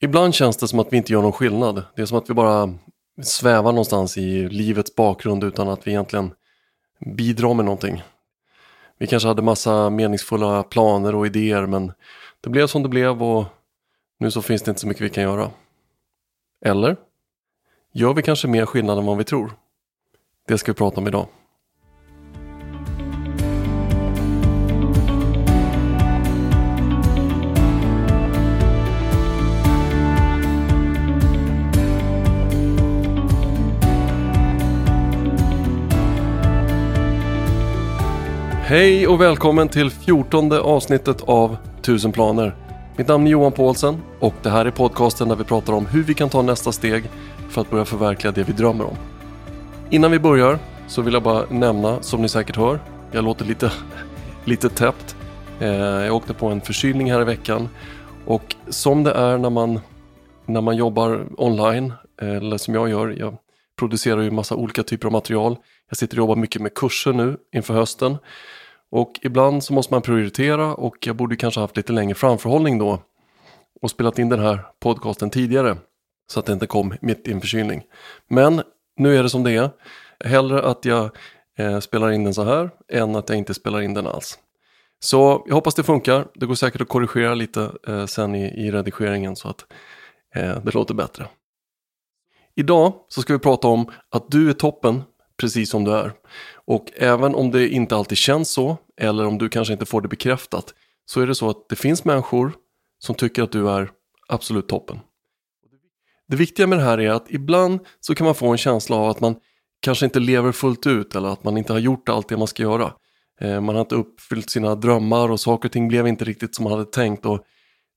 Ibland känns det som att vi inte gör någon skillnad. Det är som att vi bara svävar någonstans i livets bakgrund utan att vi egentligen bidrar med någonting. Vi kanske hade massa meningsfulla planer och idéer men det blev som det blev och nu så finns det inte så mycket vi kan göra. Eller? Gör vi kanske mer skillnad än vad vi tror? Det ska vi prata om idag. Hej och välkommen till fjortonde avsnittet av 1000 planer. Mitt namn är Johan Paulsen och det här är podcasten där vi pratar om hur vi kan ta nästa steg för att börja förverkliga det vi drömmer om. Innan vi börjar så vill jag bara nämna, som ni säkert hör, jag låter lite, lite täppt. Eh, jag åkte på en förkylning här i veckan och som det är när man, när man jobbar online, eh, eller som jag gör, jag producerar ju massa olika typer av material. Jag sitter och jobbar mycket med kurser nu inför hösten. Och ibland så måste man prioritera och jag borde kanske haft lite längre framförhållning då och spelat in den här podcasten tidigare så att det inte kom mitt i en förkylning. Men nu är det som det är. Hellre att jag eh, spelar in den så här än att jag inte spelar in den alls. Så jag hoppas det funkar. Det går säkert att korrigera lite eh, sen i, i redigeringen så att eh, det låter bättre. Idag så ska vi prata om att du är toppen precis som du är. Och även om det inte alltid känns så, eller om du kanske inte får det bekräftat, så är det så att det finns människor som tycker att du är absolut toppen. Det viktiga med det här är att ibland så kan man få en känsla av att man kanske inte lever fullt ut eller att man inte har gjort allt det man ska göra. Eh, man har inte uppfyllt sina drömmar och saker och ting blev inte riktigt som man hade tänkt. Och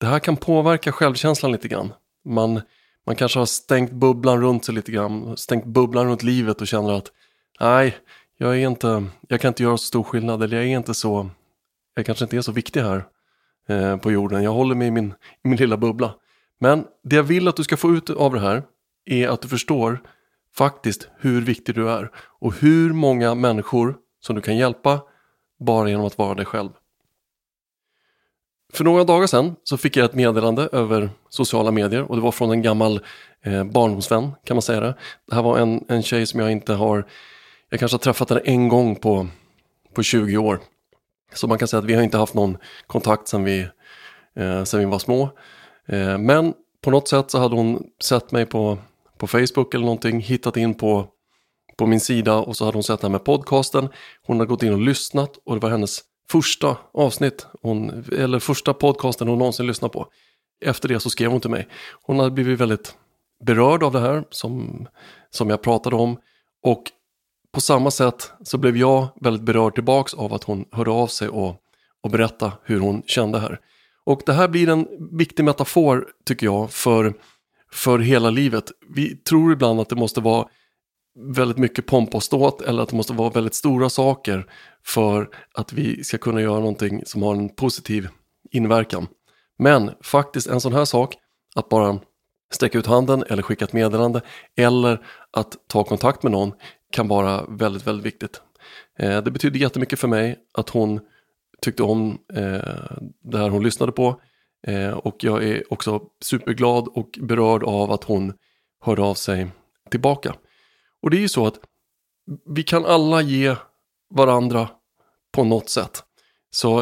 det här kan påverka självkänslan lite grann. Man, man kanske har stängt bubblan runt sig lite grann, stängt bubblan runt livet och känner att nej, jag är inte, jag kan inte göra så stor skillnad eller jag är inte så, jag kanske inte är så viktig här eh, på jorden. Jag håller mig i min, i min lilla bubbla. Men det jag vill att du ska få ut av det här är att du förstår faktiskt hur viktig du är och hur många människor som du kan hjälpa bara genom att vara dig själv. För några dagar sedan så fick jag ett meddelande över sociala medier och det var från en gammal eh, barndomsvän kan man säga det. Det här var en, en tjej som jag inte har jag kanske har träffat henne en gång på, på 20 år. Så man kan säga att vi har inte haft någon kontakt sedan vi, eh, sedan vi var små. Eh, men på något sätt så hade hon sett mig på, på Facebook eller någonting, hittat in på, på min sida och så hade hon sett det här med podcasten. Hon hade gått in och lyssnat och det var hennes första avsnitt, hon, eller första podcasten hon någonsin lyssnat på. Efter det så skrev hon till mig. Hon hade blivit väldigt berörd av det här som, som jag pratade om och på samma sätt så blev jag väldigt berörd tillbaks av att hon hörde av sig och, och berättade hur hon kände här. Och det här blir en viktig metafor tycker jag för, för hela livet. Vi tror ibland att det måste vara väldigt mycket pomp och ståt eller att det måste vara väldigt stora saker för att vi ska kunna göra någonting som har en positiv inverkan. Men faktiskt en sån här sak, att bara sträcka ut handen eller skicka ett meddelande eller att ta kontakt med någon kan vara väldigt, väldigt viktigt. Eh, det betyder jättemycket för mig att hon tyckte om eh, det här hon lyssnade på eh, och jag är också superglad och berörd av att hon hörde av sig tillbaka. Och det är ju så att vi kan alla ge varandra på något sätt. Så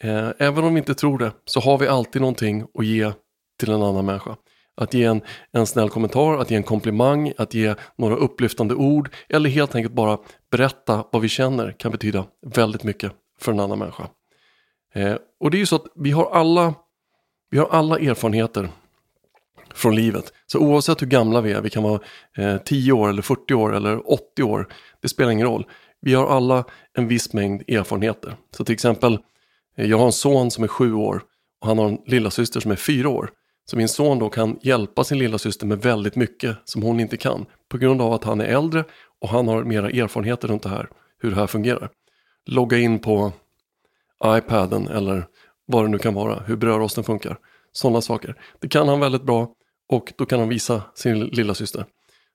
eh, även om vi inte tror det så har vi alltid någonting att ge till en annan människa. Att ge en, en snäll kommentar, att ge en komplimang, att ge några upplyftande ord eller helt enkelt bara berätta vad vi känner kan betyda väldigt mycket för en annan människa. Eh, och det är ju så att vi har alla, vi har alla erfarenheter från livet. Så oavsett hur gamla vi är, vi kan vara eh, 10 år eller 40 år eller 80 år, det spelar ingen roll. Vi har alla en viss mängd erfarenheter. Så till exempel, eh, jag har en son som är 7 år och han har en lillasyster som är 4 år. Så min son då kan hjälpa sin lilla syster med väldigt mycket som hon inte kan. På grund av att han är äldre och han har mera erfarenheter runt det här, hur det här fungerar. Logga in på iPaden eller vad det nu kan vara, hur brödrosten funkar. Sådana saker. Det kan han väldigt bra och då kan han visa sin lilla syster.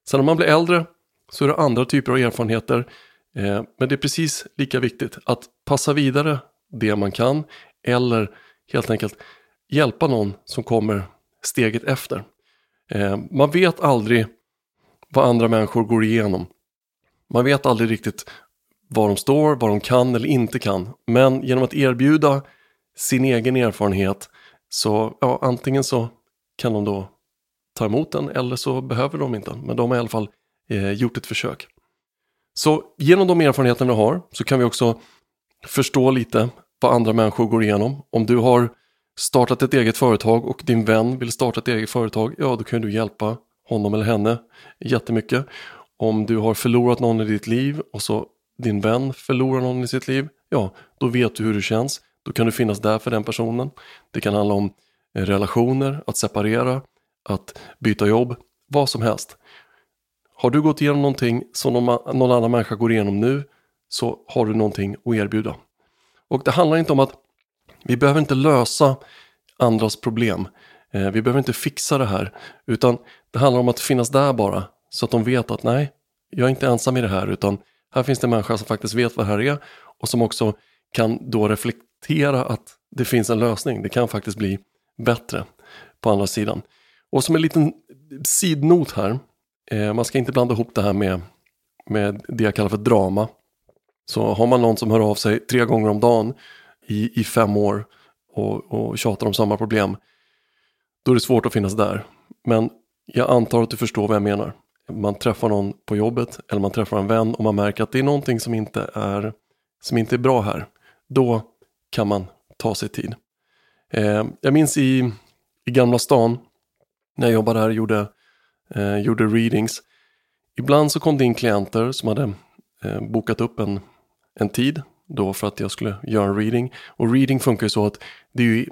Sen när man blir äldre så är det andra typer av erfarenheter. Eh, men det är precis lika viktigt att passa vidare det man kan eller helt enkelt hjälpa någon som kommer steget efter. Eh, man vet aldrig vad andra människor går igenom. Man vet aldrig riktigt var de står, vad de kan eller inte kan. Men genom att erbjuda sin egen erfarenhet så ja, antingen så kan de då ta emot den eller så behöver de inte. Men de har i alla fall eh, gjort ett försök. Så genom de erfarenheter vi har så kan vi också förstå lite vad andra människor går igenom. Om du har startat ett eget företag och din vän vill starta ett eget företag, ja då kan du hjälpa honom eller henne jättemycket. Om du har förlorat någon i ditt liv och så din vän förlorar någon i sitt liv, ja då vet du hur det känns. Då kan du finnas där för den personen. Det kan handla om eh, relationer, att separera, att byta jobb, vad som helst. Har du gått igenom någonting som någon annan människa går igenom nu så har du någonting att erbjuda. Och det handlar inte om att vi behöver inte lösa andras problem. Eh, vi behöver inte fixa det här. Utan det handlar om att finnas där bara. Så att de vet att nej, jag är inte ensam i det här. Utan här finns det en människa som faktiskt vet vad det här är. Och som också kan då reflektera att det finns en lösning. Det kan faktiskt bli bättre på andra sidan. Och som en liten sidnot här. Eh, man ska inte blanda ihop det här med, med det jag kallar för drama. Så har man någon som hör av sig tre gånger om dagen i, i fem år och, och tjatar om samma problem, då är det svårt att finnas där. Men jag antar att du förstår vad jag menar. Man träffar någon på jobbet eller man träffar en vän och man märker att det är någonting som inte är, som inte är bra här. Då kan man ta sig tid. Eh, jag minns i, i Gamla stan när jag jobbade här och gjorde, eh, gjorde readings. Ibland så kom det in klienter som hade eh, bokat upp en, en tid då för att jag skulle göra en reading. Och reading funkar ju så att det är ju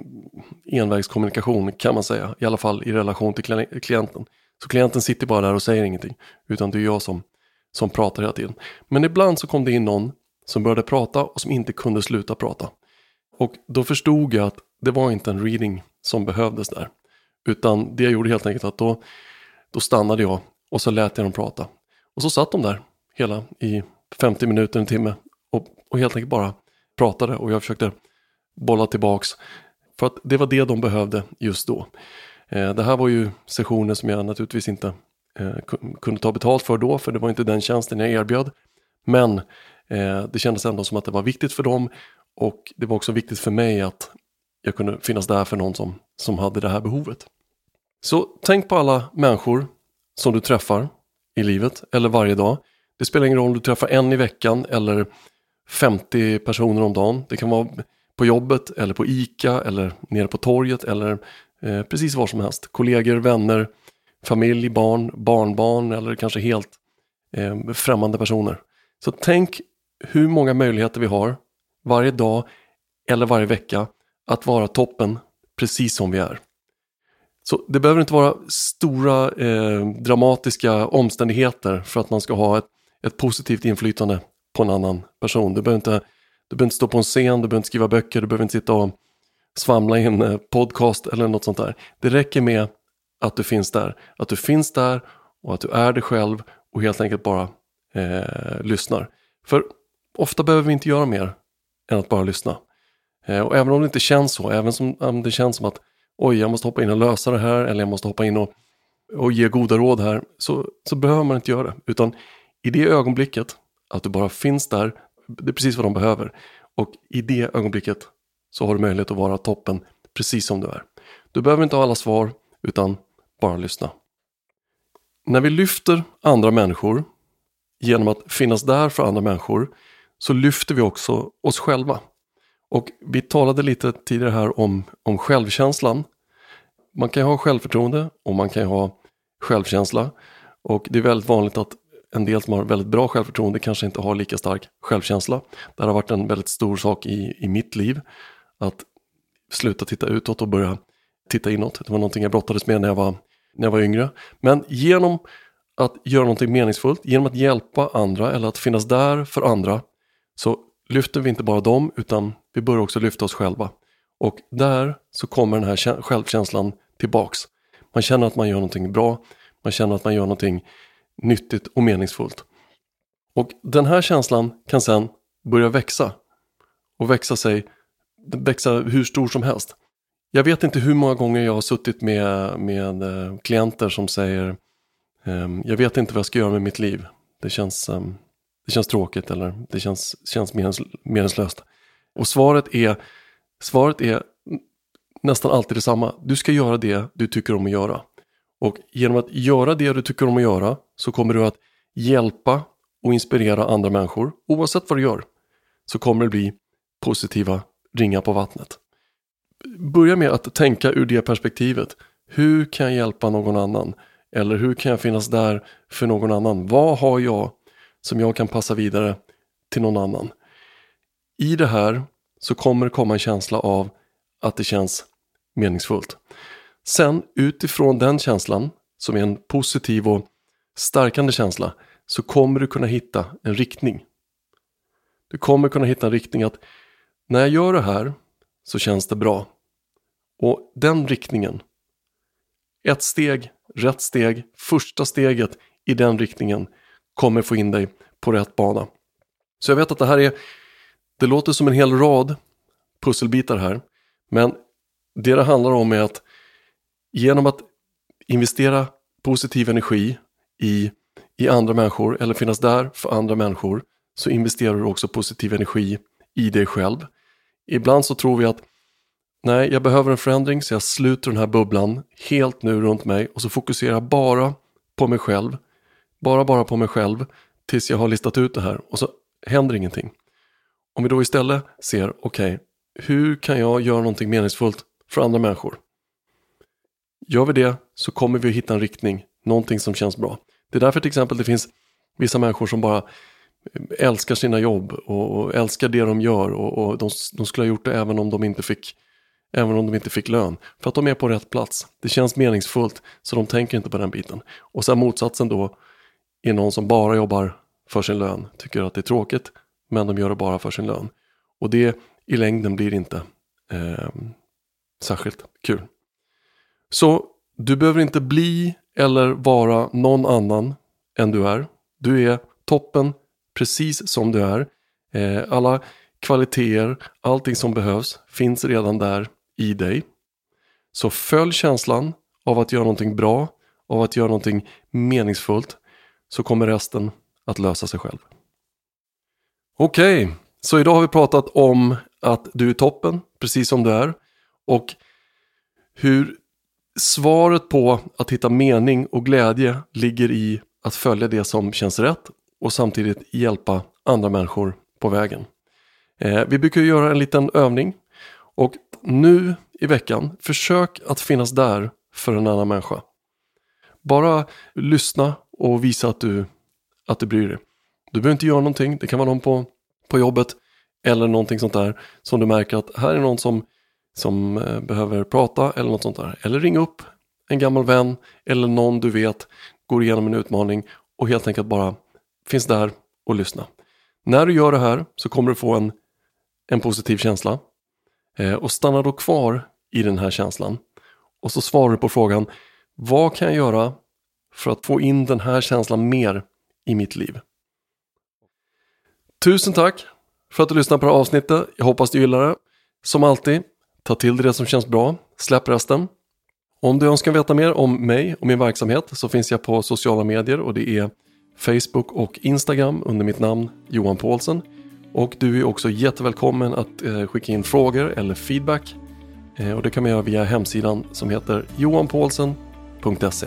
envägskommunikation kan man säga, i alla fall i relation till klienten. Så klienten sitter bara där och säger ingenting, utan det är jag som, som pratar hela tiden. Men ibland så kom det in någon som började prata och som inte kunde sluta prata. Och då förstod jag att det var inte en reading som behövdes där. Utan det jag gjorde helt enkelt att då, då stannade jag och så lät jag dem prata. Och så satt de där hela i 50 minuter, en timme och, helt enkelt bara pratade och jag försökte bolla tillbaks. För att det var det de behövde just då. Eh, det här var ju sessioner som jag naturligtvis inte eh, kunde ta betalt för då, för det var inte den tjänsten jag erbjöd. Men eh, det kändes ändå som att det var viktigt för dem och det var också viktigt för mig att jag kunde finnas där för någon som, som hade det här behovet. Så tänk på alla människor som du träffar i livet eller varje dag. Det spelar ingen roll om du träffar en i veckan eller 50 personer om dagen. Det kan vara på jobbet eller på ICA eller nere på torget eller eh, precis var som helst. Kollegor, vänner, familj, barn, barnbarn eller kanske helt eh, främmande personer. Så tänk hur många möjligheter vi har varje dag eller varje vecka att vara toppen precis som vi är. Så det behöver inte vara stora eh, dramatiska omständigheter för att man ska ha ett, ett positivt inflytande på en annan person. Du behöver, inte, du behöver inte stå på en scen, du behöver inte skriva böcker, du behöver inte sitta och svamla i en eh, podcast eller något sånt där. Det räcker med att du finns där. Att du finns där och att du är dig själv och helt enkelt bara eh, lyssnar. För ofta behöver vi inte göra mer än att bara lyssna. Eh, och även om det inte känns så, även om det känns som att oj, jag måste hoppa in och lösa det här eller jag måste hoppa in och, och ge goda råd här, så, så behöver man inte göra det. Utan i det ögonblicket att du bara finns där, det är precis vad de behöver. Och i det ögonblicket så har du möjlighet att vara toppen precis som du är. Du behöver inte ha alla svar, utan bara lyssna. När vi lyfter andra människor genom att finnas där för andra människor så lyfter vi också oss själva. Och vi talade lite tidigare här om, om självkänslan. Man kan ju ha självförtroende och man kan ju ha självkänsla. Och det är väldigt vanligt att en del som har väldigt bra självförtroende kanske inte har lika stark självkänsla. Det har varit en väldigt stor sak i, i mitt liv. Att sluta titta utåt och börja titta inåt. Det var någonting jag brottades med när jag var, när jag var yngre. Men genom att göra någonting meningsfullt, genom att hjälpa andra eller att finnas där för andra så lyfter vi inte bara dem utan vi börjar också lyfta oss själva. Och där så kommer den här självkänslan tillbaks. Man känner att man gör någonting bra, man känner att man gör någonting nyttigt och meningsfullt. Och den här känslan kan sen börja växa och växa sig, växa hur stor som helst. Jag vet inte hur många gånger jag har suttit med, med eh, klienter som säger ehm, Jag vet inte vad jag ska göra med mitt liv. Det känns, ehm, det känns tråkigt eller det känns, känns meningslöst. Och svaret är, svaret är nästan alltid detsamma. Du ska göra det du tycker om att göra. Och genom att göra det du tycker om att göra så kommer du att hjälpa och inspirera andra människor. Oavsett vad du gör så kommer det bli positiva ringar på vattnet. Börja med att tänka ur det perspektivet. Hur kan jag hjälpa någon annan? Eller hur kan jag finnas där för någon annan? Vad har jag som jag kan passa vidare till någon annan? I det här så kommer det komma en känsla av att det känns meningsfullt. Sen utifrån den känslan, som är en positiv och stärkande känsla, så kommer du kunna hitta en riktning. Du kommer kunna hitta en riktning att när jag gör det här så känns det bra. Och den riktningen, ett steg, rätt steg, första steget i den riktningen kommer få in dig på rätt bana. Så jag vet att det här är, det låter som en hel rad pusselbitar här, men det det handlar om är att genom att investera positiv energi i, i andra människor eller finnas där för andra människor så investerar du också positiv energi i dig själv. Ibland så tror vi att nej, jag behöver en förändring så jag sluter den här bubblan helt nu runt mig och så fokuserar jag bara på mig själv. Bara, bara på mig själv tills jag har listat ut det här och så händer ingenting. Om vi då istället ser, okej, okay, hur kan jag göra någonting meningsfullt för andra människor? Gör vi det så kommer vi att hitta en riktning, någonting som känns bra. Det är därför till exempel det finns vissa människor som bara eh, älskar sina jobb och, och älskar det de gör och, och de, de, skulle ha gjort det även om de inte fick Även om de inte fick lön. För att de är på rätt plats. Det känns meningsfullt så de tänker inte på den biten. Och sen motsatsen då är någon som bara jobbar för sin lön. Tycker att det är tråkigt men de gör det bara för sin lön. Och det i längden blir inte eh, särskilt kul. Så du behöver inte bli eller vara någon annan än du är. Du är toppen precis som du är. Eh, alla kvaliteter, allting som behövs finns redan där i dig. Så följ känslan av att göra någonting bra, av att göra någonting meningsfullt, så kommer resten att lösa sig själv. Okej, okay, så idag har vi pratat om att du är toppen, precis som du är. Och hur svaret på att hitta mening och glädje ligger i att följa det som känns rätt och samtidigt hjälpa andra människor på vägen. Eh, vi brukar göra en liten övning och nu i veckan, försök att finnas där för en annan människa. Bara lyssna och visa att du, att du bryr dig. Du behöver inte göra någonting, det kan vara någon på, på jobbet eller någonting sånt där som du märker att här är någon som, som eh, behöver prata eller något sånt där. Eller ring upp en gammal vän eller någon du vet går igenom en utmaning och helt enkelt bara finns där och lyssna. När du gör det här så kommer du få en, en positiv känsla eh, och stanna då kvar i den här känslan och så svarar du på frågan vad kan jag göra för att få in den här känslan mer i mitt liv? Tusen tack för att du lyssnade på det här avsnittet. Jag hoppas du gillar det. Som alltid, ta till dig det som känns bra. Släpp resten. Om du önskar veta mer om mig och min verksamhet så finns jag på sociala medier och det är Facebook och Instagram under mitt namn Johan Paulsen. Och du är också jättevälkommen att eh, skicka in frågor eller feedback. Eh, och det kan man göra via hemsidan som heter johanpaulsen.se.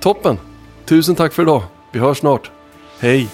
Toppen! Tusen tack för idag. Vi hörs snart. Hej!